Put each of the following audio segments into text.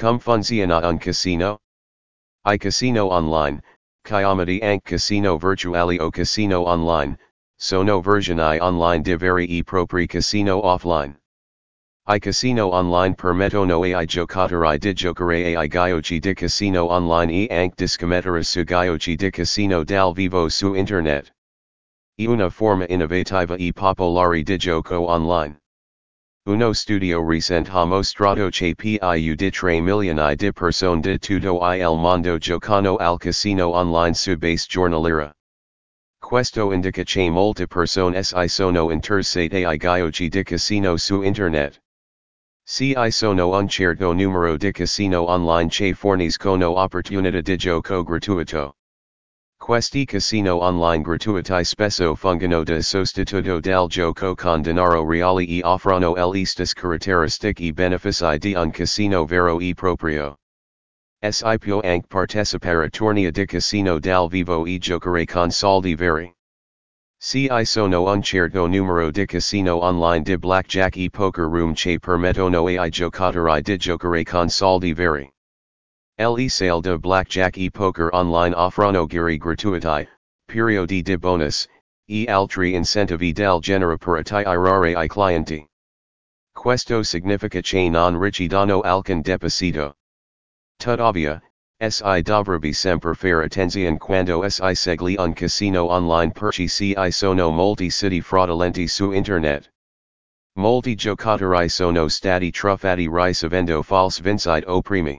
Cum funciona un casino? I casino online, chiamati anche casino virtuale o casino online, sono versioni online di veri e propri casino offline. I casino online permettono ai giocatori di giocare ai giochi di casino online e anche di scommettere su giochi di casino dal vivo su internet. E una forma innovativa e popolare di gioco online. Uno studio recente ha mostrato che più di tre milioni di persone di tutto il mondo giocano al casino online su base giornaliera. Questo indica che molte persone si sono interessate ai giochi di casino su internet. Si sono un certo numero di casino online che forniscono opportunità di gioco gratuito. Questi casino online gratuiti spesso fungono da sostituto del gioco con denaro reale e offrono le stesse caratteristiche e benefici di un casino vero e proprio. Si può anche partecipare a tornei di casino dal vivo e giocare con soldi veri. Si sono un certo numero di casino online di blackjack e poker room che permettono ai giocatori di giocare con soldi veri. Le sale de blackjack e poker online offrono giri gratuiti, periodi di bonus, e altri incentivi del genere per attirare i clienti. Questo significa che non richiedono alcun deposito. Tuttavia, si dovrebbe sempre fare attenzione quando si segue un casino online perché ci sono molti siti fraudolenti su internet. Molti giocatori sono stati truffati ricevendo false vincite o premi.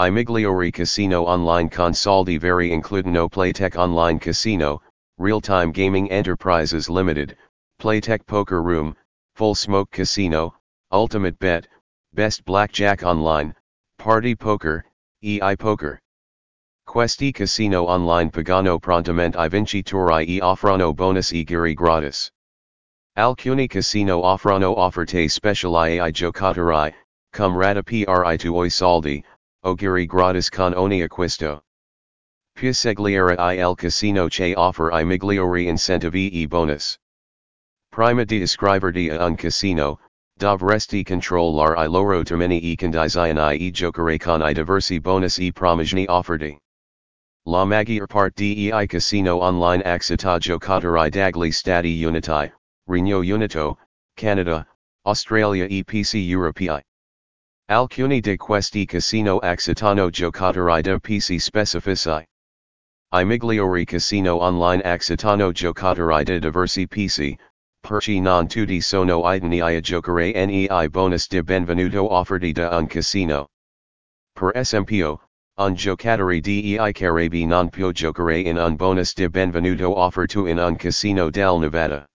I migliori casino online con soldi veri includono Playtech Online Casino, Real Time Gaming Enterprises Limited, Playtech Poker Room, Full Smoke Casino, Ultimate Bet, Best Blackjack Online, Party Poker, EI Poker. Questi casino online pagano prontamente i vincitori e offrono bonus e giri gratis. Alcuni casino offrono offerte speciali ai giocatori, cum rata pri tuoi soldi, Ogiri gratis con ogni acquisto. Piasegliere il casino che offer i migliori incentivi e bonus. Prima di iscriverti a un casino, dovresti controllare i loro termini e condizioni e giocare con i diversi bonus e promozioni offerti. La maggior parte dei casino online accetta giocatori dagli Stati Uniti, Regno Unito, Canada, Australia e PC europei. Alcuni di questi casino accettano giocatori da PC specifici. I migliori casino online accettano giocatori da diversi PC, perché non tutti sono idonei a giocare nei bonus di benvenuto offerti da un casino. Per esempio, un giocatore di Caribe non può giocare in un bonus di benvenuto offerto in un casino del Nevada.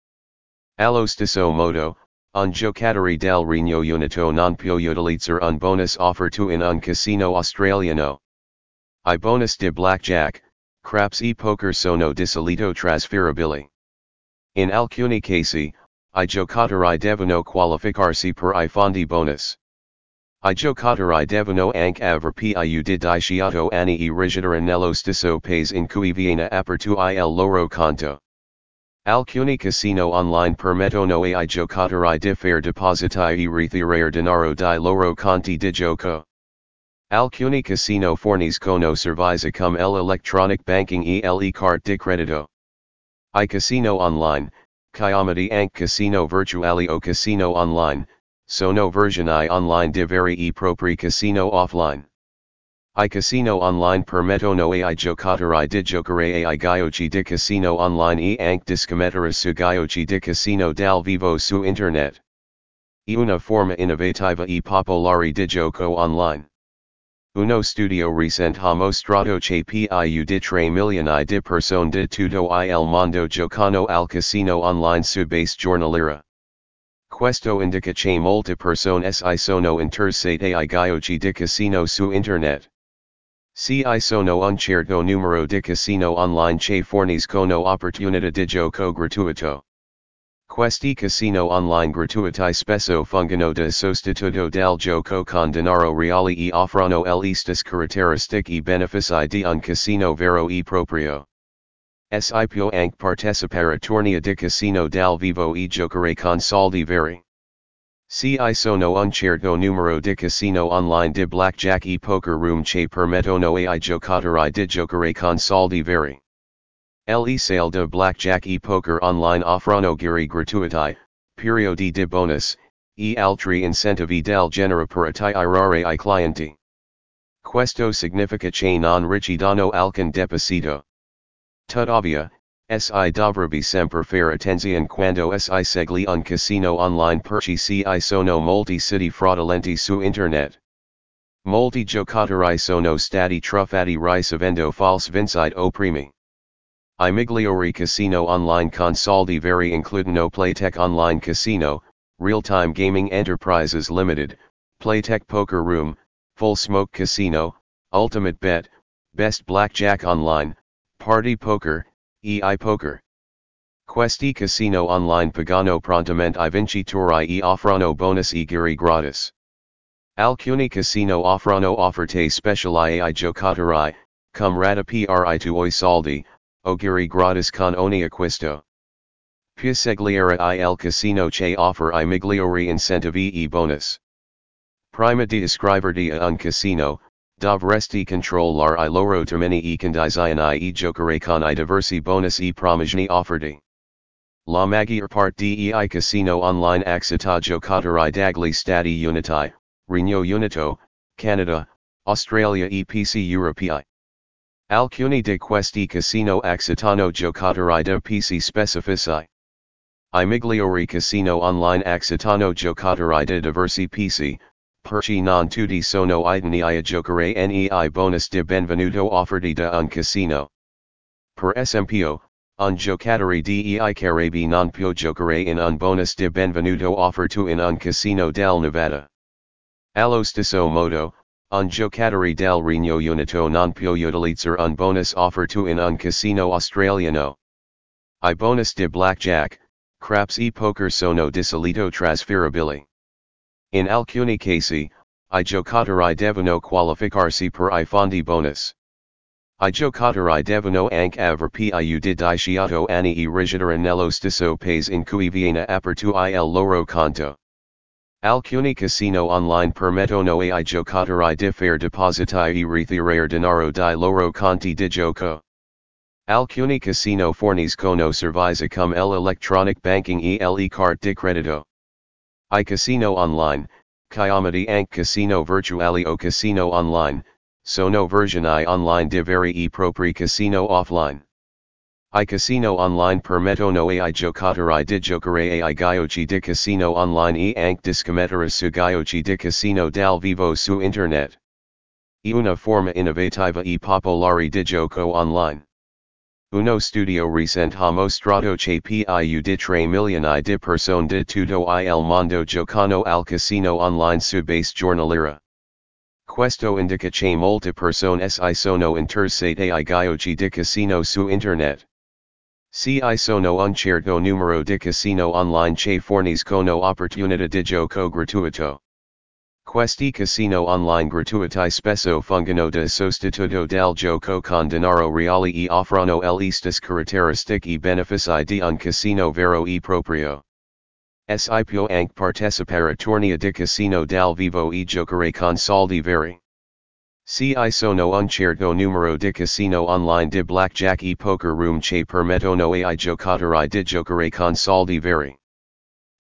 Allo stesso modo, un giocatore del Regno Unito non può utilizzare un bonus offerto in un casino australiano. I bonus di blackjack, craps e poker sono disolito trasferibili. In alcuni casi, i giocatori devono qualificarsi per i fondi bonus. I giocatori devono anche aver più di 18 anni e risidere nello stesso paese in cui viene aperto il loro conto. Alcuni casino online permettono ai giocatori di fare depositi e ritirare denaro di loro conti di gioco. Alcuni casino forniscono servizi come l'electronic banking e le-carte di credito. I casino online, chiamati anche casino virtuali o casino online, sono versioni online di veri e propri casino offline. I casino online permettono ai giocatori di giocare ai giochi di casino online e anche di scommettere su giochi di casino dal vivo su internet. E una forma innovativa e popolare di gioco online. Uno studio recente ha mostrato che più di 3 milioni di persone di tutto il mondo giocano al casino online su base giornaliera. Questo indica che molte persone si sono interessate ai giochi di casino su internet. Si sono un certo numero di casino online che forniscono opportunità di gioco gratuito. Questi casino online gratuiti spesso fungono da sostituto del gioco con denaro reale e offrono le stesse caratteristiche e benefici di un casino vero e proprio. Si può anche partecipare a tornei di casino dal vivo e giocare con soldi veri. Si sono un certo numero di casino online di blackjack e poker room che permettono ai giocatori di giocare con soldi veri. Le sale de blackjack e poker online offrono giri gratuiti, periodi di bonus, e altri incentivi del genere per attirare i clienti. Questo significa che non richiedono alcun deposito. Tuttavia, Si dovrebbe sempre fare attenzione quando si segli un casino online perché ci sono molti siti fraudolenti su internet. Molti giocatori sono stati truffati ricevendo false vincite o premi. I migliori casino online con soldi veri includono Playtech Online Casino, Real Time Gaming Enterprises Limited, Playtech Poker Room, Full Smoke Casino, Ultimate Bet, Best Blackjack Online, Party Poker, EI Poker. Questi casino online pagano prontamente i vincitori e offrono bonus e giri gratis. Alcuni casino offrono offerte speciali ai giocatori, come rata pri tuoi soldi, o giri gratis con ogni acquisto. Più segliere il casino che offer i migliori incentivi e bonus. Prima di iscriverti a un casino, Dovresti controllare i loro termini e condizioni e giocare con i diversi bonus e promogeni offerti. La maggior er parte dei casino online accetta giocatori dagli Stati Uniti, Regno Unito, Canada, Australia e PC europei. Alcuni di questi casino accettano giocatori da PC specifici. I migliori casino online accettano giocatori da diversi PC, perché non tutti sono idoni a giocare nei bonus di benvenuto offerti da un casino. Per esempio, un giocatore dei Caraibi non può giocare in un bonus di benvenuto offerto in un casino del Nevada. Allo stesso modo, un giocatore del Regno Unito non può utilizzare un bonus offerto in un casino australiano. I bonus di blackjack, craps e poker sono di solito trasferibili. In alcuni casi, i giocatori devono qualificarsi per i fondi bonus. I giocatori devono anche avere più di diciotto anni e risiedere nello stesso paese in cui viene aperto il loro conto. Alcuni casino online permettono ai giocatori di fare depositi e ritirare denaro di loro conti di gioco. Alcuni casino forniscono servizi come l'electronic banking e le carte di credito i casino online, chiamati anche casino virtuali o casino online, sono versioni online di veri e propri casino offline. I casino online permettono ai giocatori di giocare ai giochi di casino online e anche di scommettere su giochi di casino dal vivo su internet. E una forma innovativa e popolare di gioco online. Uno studio mostrato che più di 3 milioni di persone di tutto il mondo giocano al casino online su base giornaliera. Questo indica che molte persone si sono interessate ai giochi di casino su internet. Si sono un certo numero di casino online che forniscono opportunità di gioco gratuito. Questi casino online gratuiti spesso fungono da sostituto del gioco con denaro reale e offrono le stesse caratteristiche e benefici di un casino vero e proprio. Si può anche partecipare a tornei di casino dal vivo e giocare con soldi veri. Si sono un certo numero di casino online di blackjack e poker room che permettono ai giocatori di giocare con soldi veri.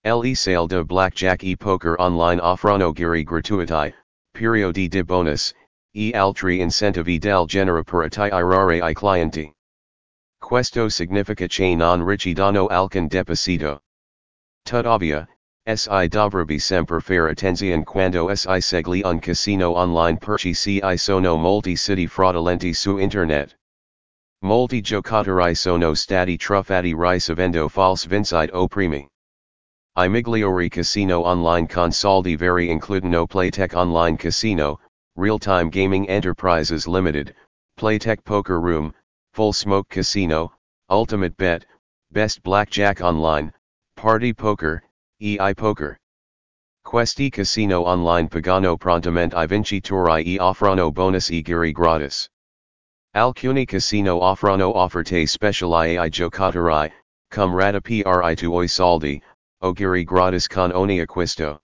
Le sale de blackjack e poker online offrono giri gratuiti, periodi di bonus, e altri incentivi del genere per attirare i clienti. Questo significa che non richiedono alcun deposito. Tuttavia, si dovrebbe sempre fare attenzione quando si segli un casino online perché ci sono molti siti fraudolenti su internet. Molti giocatori sono stati truffati ricevendo false vincite o premi. I migliori casino online con soldi veri includono Playtech Online Casino, Real Time Gaming Enterprises Limited, Playtech Poker Room, Full Smoke Casino, Ultimate Bet, Best Blackjack Online, Party Poker, EI Poker. Questi casino online pagano prontamente i vincitori e offrono bonus e giri gratis. Alcuni casino offrono offerte speciali ai giocatori, come rata pri tuoi soldi, o giri gratis con ogni acquisto.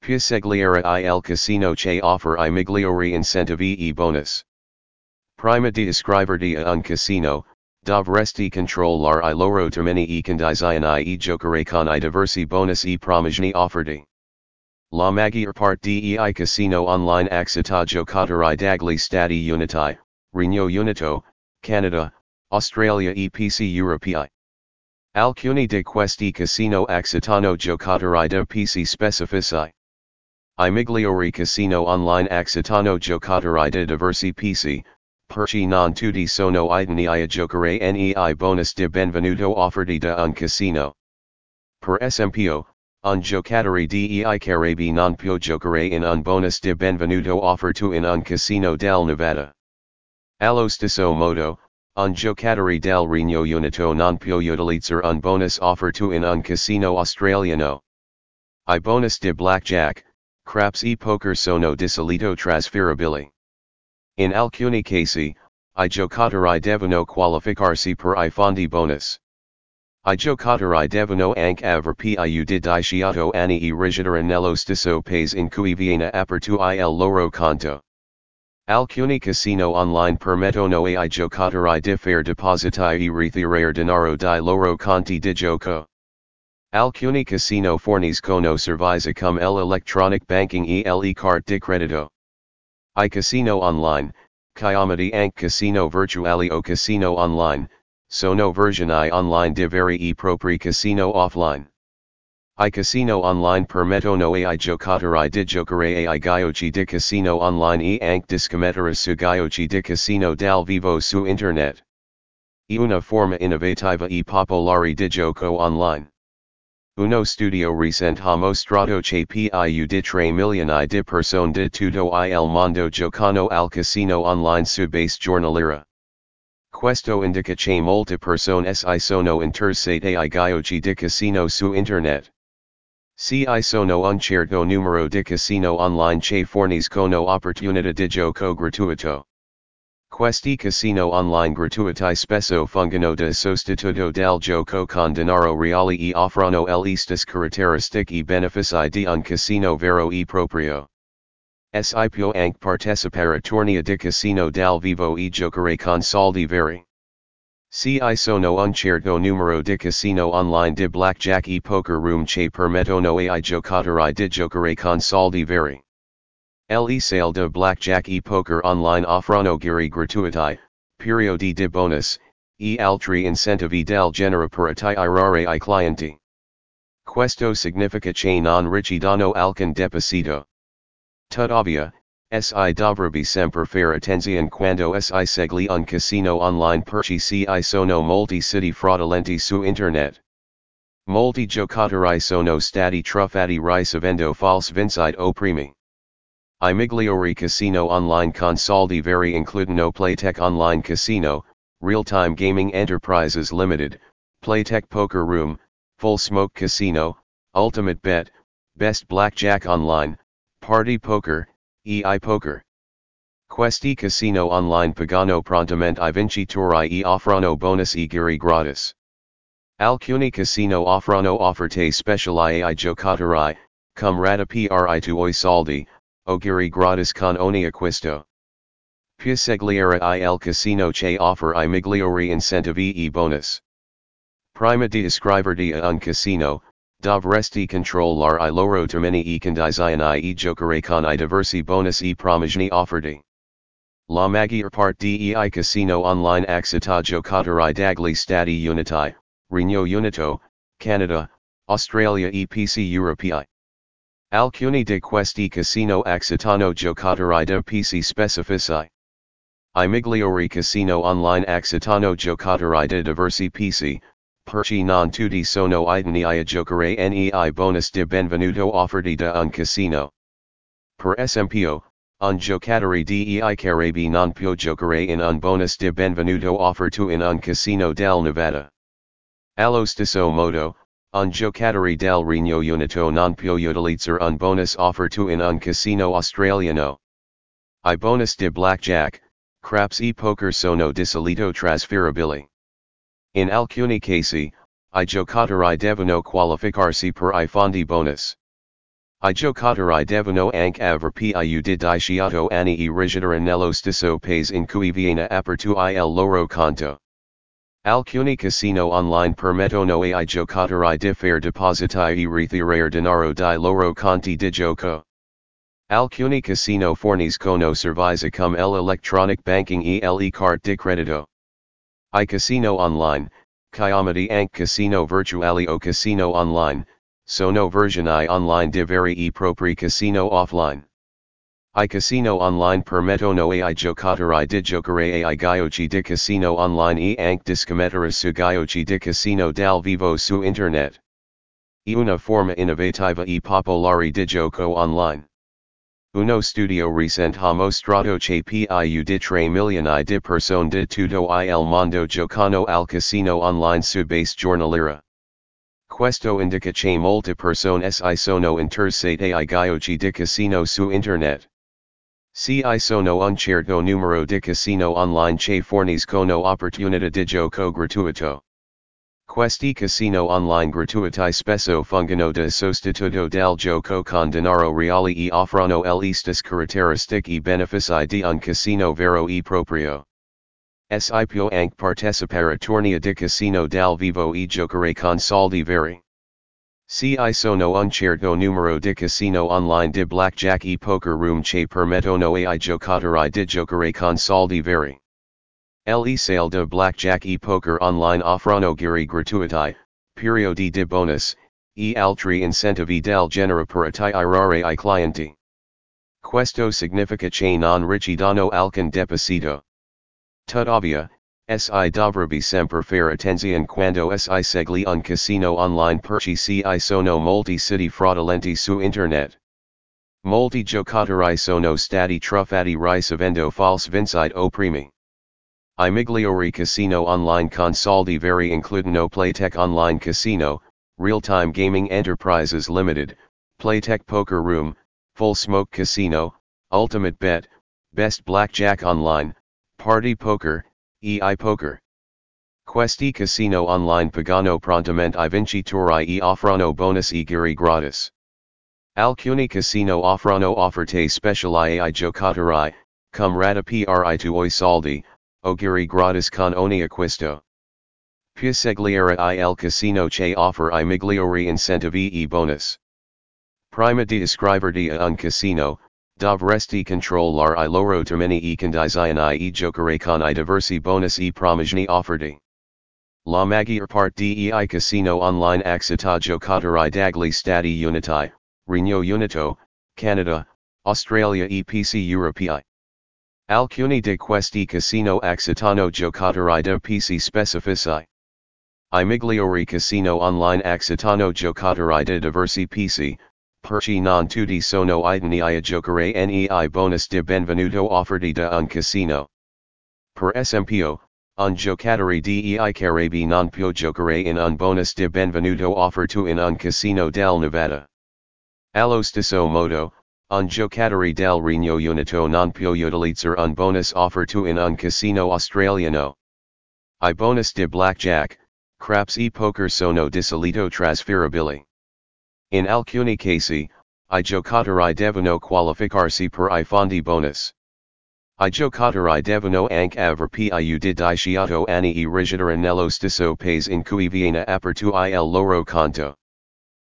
Piasegliera il casino che offer i migliori incentivi e bonus. Prima di iscriverti a un casino, dovresti controllare i loro termini e condizioni e giocare con i diversi bonus e promozioni offerti. La maggior parte dei casino online accetta giocatori dagli Stati Uniti, Regno Unito, Canada, Australia e PC europei. Alcuni di questi casino accettano giocatori da PC specifici. I migliori casino online accettano giocatori da diversi PC, perché non tutti sono idonei a giocare nei bonus di benvenuto offerti da un casino. Per esempio, un giocatore dei Caraibi non può giocare in un bonus di benvenuto offerto in un casino del Nevada. Allo stesso modo, un giocatore del Regno Unito non può utilizzare un bonus offerto in un casino australiano. I bonus di blackjack, craps e poker sono di solito trasferibili. In alcuni casi, i giocatori devono qualificarsi per i fondi bonus. I giocatori devono anche aver più di diciotto anni e risidere nello stesso paese in cui viene aperto il loro conto. Alcuni casino online permettono ai giocatori di fare depositi e ritirare denaro dai loro conti di gioco. Alcuni casino forniscono servizi come l'electronic banking e le carte di credito. I casino online, chiamati anche casino virtuali o casino online, sono versioni online di veri e propri casino offline. I casino online permettono ai giocatori di giocare ai giochi di casino online e anche di scommettere su giochi di casino dal vivo su internet. E una forma innovativa e popolare di gioco online. Uno studio recente ha mostrato che più di 3 milioni di persone di tutto il mondo giocano al casino online su base giornaliera. Questo indica che molte persone si sono interessate ai giochi di casino su internet. Si sono un certo numero di casino online che forniscono opportunità di gioco gratuito. Questi casino online gratuiti spesso fungono da sostituto del gioco con denaro reale e offrono le stesse caratteristiche e benefici di un casino vero e proprio. Si può anche partecipare a tornei di casino dal vivo e giocare con soldi veri. Si sono un certo numero di casino online di blackjack e poker room che permettono ai giocatori di giocare con soldi veri. Le sale de blackjack e poker online offrono giri gratuiti, periodi di bonus, e altri incentivi del genere per attirare i clienti. Questo significa che non richiedono alcun deposito. Tuttavia, Si sempre fare attenzione quando si segli un casino online perché si sono molti siti fraudolenti su internet. Molti giocatori sono stati truffati ricevendo false vincite o premi. I migliori casino online con soldi veri includono Playtech Online Casino, Real Time Gaming Enterprises Limited, Playtech Poker Room, Full Smoke Casino, Ultimate Bet, Best Blackjack Online, Party Poker, EI Poker. Questi casino online pagano prontamente i vincitori e offrono bonus e giri gratis. Alcuni casino offrono offerte speciali ai giocatori, come rata pri tuoi soldi, o giri gratis con ogni acquisto. Piasegliera il casino che offer i migliori incentivi e bonus. Prima di iscriverti a un casino, dovresti controllare i loro termini e condizioni e giocare con i diversi bonus e promozioni offerti. La maggior er parte dei casino online accetta giocatori dagli Stati Uniti, Regno Unito, Canada, Australia e PC europei. Alcuni di questi casino accettano giocatori da PC specifici. I migliori casino online accettano giocatori da diversi PC, perché non tutti sono idonei a giocare nei bonus di benvenuto offerti da un casino. Per esempio, un giocatore dei Caraibi non può giocare in un bonus di benvenuto offerto in un casino del Nevada. Allo stesso modo, un giocatore del Regno Unito non può utilizzare un bonus offerto in un casino australiano. I bonus di blackjack, craps e poker sono di solito trasferibili. In alcuni i giocatori devono qualificarsi per i fondi bonus. I giocatori devono anche aver più di dieci anni e rigidere nello stesso paese in cui viene aperto il loro conto. Alcuni casino online permettono ai giocatori di fare depositi e ritirare denaro di loro conti di gioco. Alcuni casino forniscono servizi come l'electronic banking e le carte di credito. I casino online, chiamati anche casino virtuali o casino online, sono versioni online di veri e propri casino offline. I casino online permettono ai giocatori di giocare ai giochi di casino online e anche di scommettere su giochi di casino dal vivo su internet. E una forma innovativa e popolare di gioco online. Uno studio recent ha mostrato che più di 3 milioni di persone di tutto il mondo giocano al casino online su base giornaliera. Questo indica che molte persone si sono interessate ai giochi di casino su internet. Si sono un certo numero di casino online che forniscono opportunità di gioco gratuito. Questi casino online gratuiti spesso fungono da sostituto del gioco con denaro reale e offrono le istas caratteristiche e benefici di un casino vero e proprio. Si può anche partecipare a tornei di casino dal vivo e giocare con soldi veri. Si sono un certo numero di casino online di blackjack e poker room che permettono ai giocatori di giocare con soldi veri. Le sale de blackjack e poker online offrono giri gratuiti, periodi di bonus, e altri incentivi del genere per attirare i clienti. Questo significa che non richiedono alcun deposito. Tuttavia, si dovrebbe sempre fare attenzione quando si segue un casino online perché ci sono molti siti fraudolenti su internet. Molti giocatori sono stati truffati ricevendo false vincite o premi. I migliori casino online con soldi veri includono Playtech Online Casino, Real Time Gaming Enterprises Limited, Playtech Poker Room, Full Smoke Casino, Ultimate Bet, Best Blackjack Online, Party Poker, EI Poker. Questi casino online pagano prontamente i vincitori e offrono bonus e giri gratis. Alcuni casino offrono offerte speciali ai giocatori, come rata pri tuoi soldi, Ogiri gratis con ogni acquisto. Più segliere il casino che offer i migliori incentivi e bonus. Prima di iscriverti a un casino, dovresti controllare i loro termini e condizioni e giocare con i diversi bonus e promozioni offerti. La maggior parte dei casino online accetta giocatori dagli Stati Uniti, Regno Unito, Canada, Australia e PC europei. Alcuni di questi casino accettano giocatori da PC specifici. I migliori casino online accettano giocatori da diversi PC, perché non tutti sono idonei a giocare nei bonus di benvenuto offerti da un casino. Per esempio, un giocatore dei Caraibi non può giocare in un bonus di benvenuto offerto in un casino del Nevada. Allo stesso modo, Un giocatore del Regno Unito non può utilizzare un bonus offerto in un casino australiano. I bonus di blackjack, craps e poker sono di solito trasferibili. In alcuni casi, i giocatori devono qualificarsi per i fondi bonus. I giocatori devono anche aver più di 18 anni e rigidere nello stesso paese in cui viene aperto il loro conto.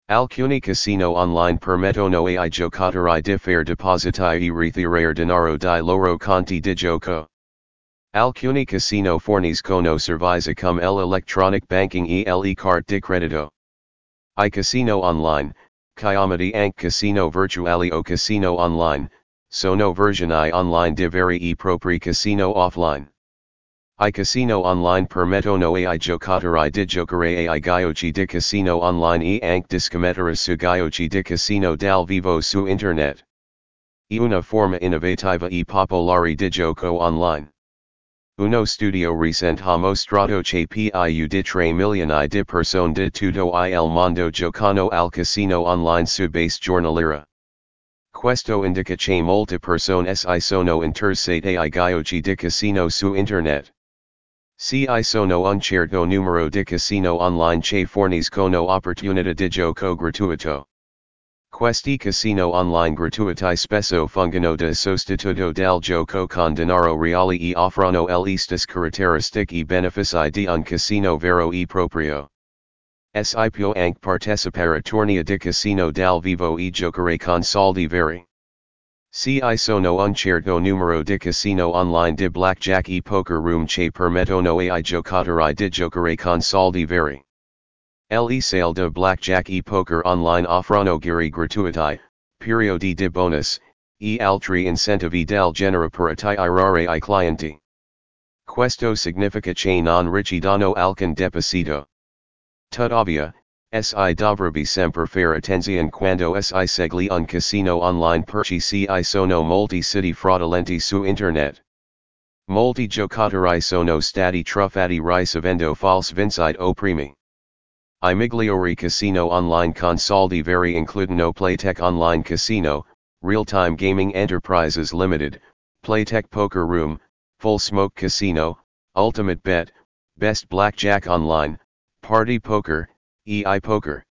Alcuni casino online permettono ai giocatori di fare depositi e ritirare denaro di loro conti di gioco. Alcuni casino forniscono servizi come l'electronic banking e le carte di credito. I casino online, chiamati anche casino virtuali o casino online, sono versioni online di vari e propri casino offline. I casino online permettono ai giocatori di giocare ai giochi di casino online e anche di scommettere su giochi di casino dal vivo su internet. E una forma innovativa e popolare di gioco online. Uno studio recent ha mostrato che più di 3 milioni di persone di tutto il mondo giocano al casino online su base giornaliera. Questo indica che molte persone si sono interessate ai giochi di casino su internet. Si sono un certo numero di casino online che forniscono opportunità di gioco gratuito. Questi casino online gratuitai spesso fungono da sostituto del gioco con denaro reale e offrono l'istas caratteristiche e benefici di un casino vero e proprio. Sipio anche partecipare tornea di casino dal vivo e giocare con soldi veri. Se I sono un certo numero di casino online di blackjack e poker room che permettono ai giocatori di giocare con soldi veri. Le sale de blackjack e poker online offrono giri gratuiti, periodi di bonus, e altri incentivi del genere per attirare i clienti. Questo significa che non richiedono alcun deposito. Tuttavia, si dovrebbe sempre fare attenzione quando si segue un casino online perché ci sono molti siti fraudolenti su internet. Molti giocatori sono stati truffati ricevendo false vincite o premi. I migliori casino online con soldi veri includono Playtech Online Casino, Real Time Gaming Enterprises Limited, Playtech Poker Room, Full Smoke Casino, Ultimate Bet, Best Blackjack Online, Party Poker, EI Poker.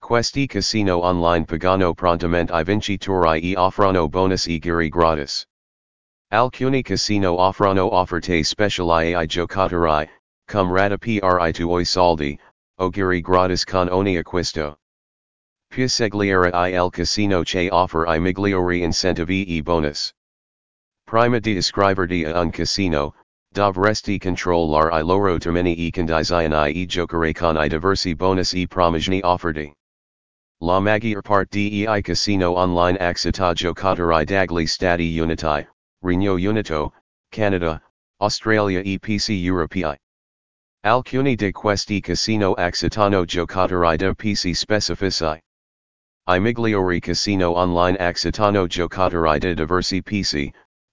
Questi casino online pagano prontamente i vincitori e offrono bonus e giri gratis. Alcuni casino offrono offerte speciali ai giocatori, cum rata pri tuoi soldi, o giri gratis con ogni acquisto. Piasegliere il casino che offer i migliori incentivi e bonus. Prima di iscriverti a un casino, Dovresti controllare i loro termini e condizioni e giocare con i diversi bonus e promozioni offerti. La maggior parte dei casino online accetta giocatori dagli Stati Uniti, Regno Unito, Canada, Australia e PC europei. Alcuni di questi casino accettano giocatori da PC specifici. I migliori casino online accettano giocatori da diversi PC,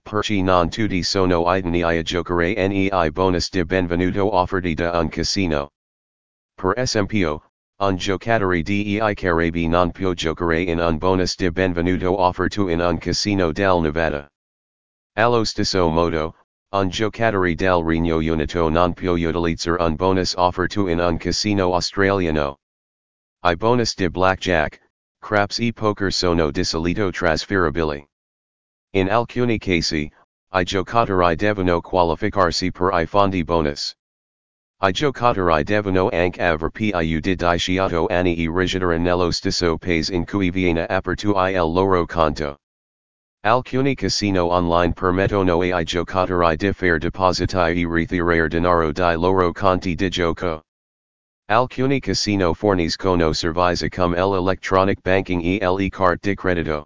Perci non tutti sono itini a giocare nei bonus di benvenuto offerti da un casino. Per esempio, un giocatore dei Caribe non può giocare in un bonus di benvenuto offerto in un casino del Nevada. Allo stesso modo, un giocatore del Regno Unito non può utilizzare un bonus offerto in un casino australiano. I bonus di blackjack, craps e poker sono di solito trasferibili. In alcuni casi, i giocatori devono qualificarsi per i fondi bonus. I giocatori devono anche aver più di diciotto anni e risiedere nello stesso paese in cui viene aperto il loro conto. Alcuni casino online permettono ai giocatori di fare depositi e ritirare denaro dai loro conti di gioco. Alcuni casino forniscono servizi come l'electronic banking e le carte di credito.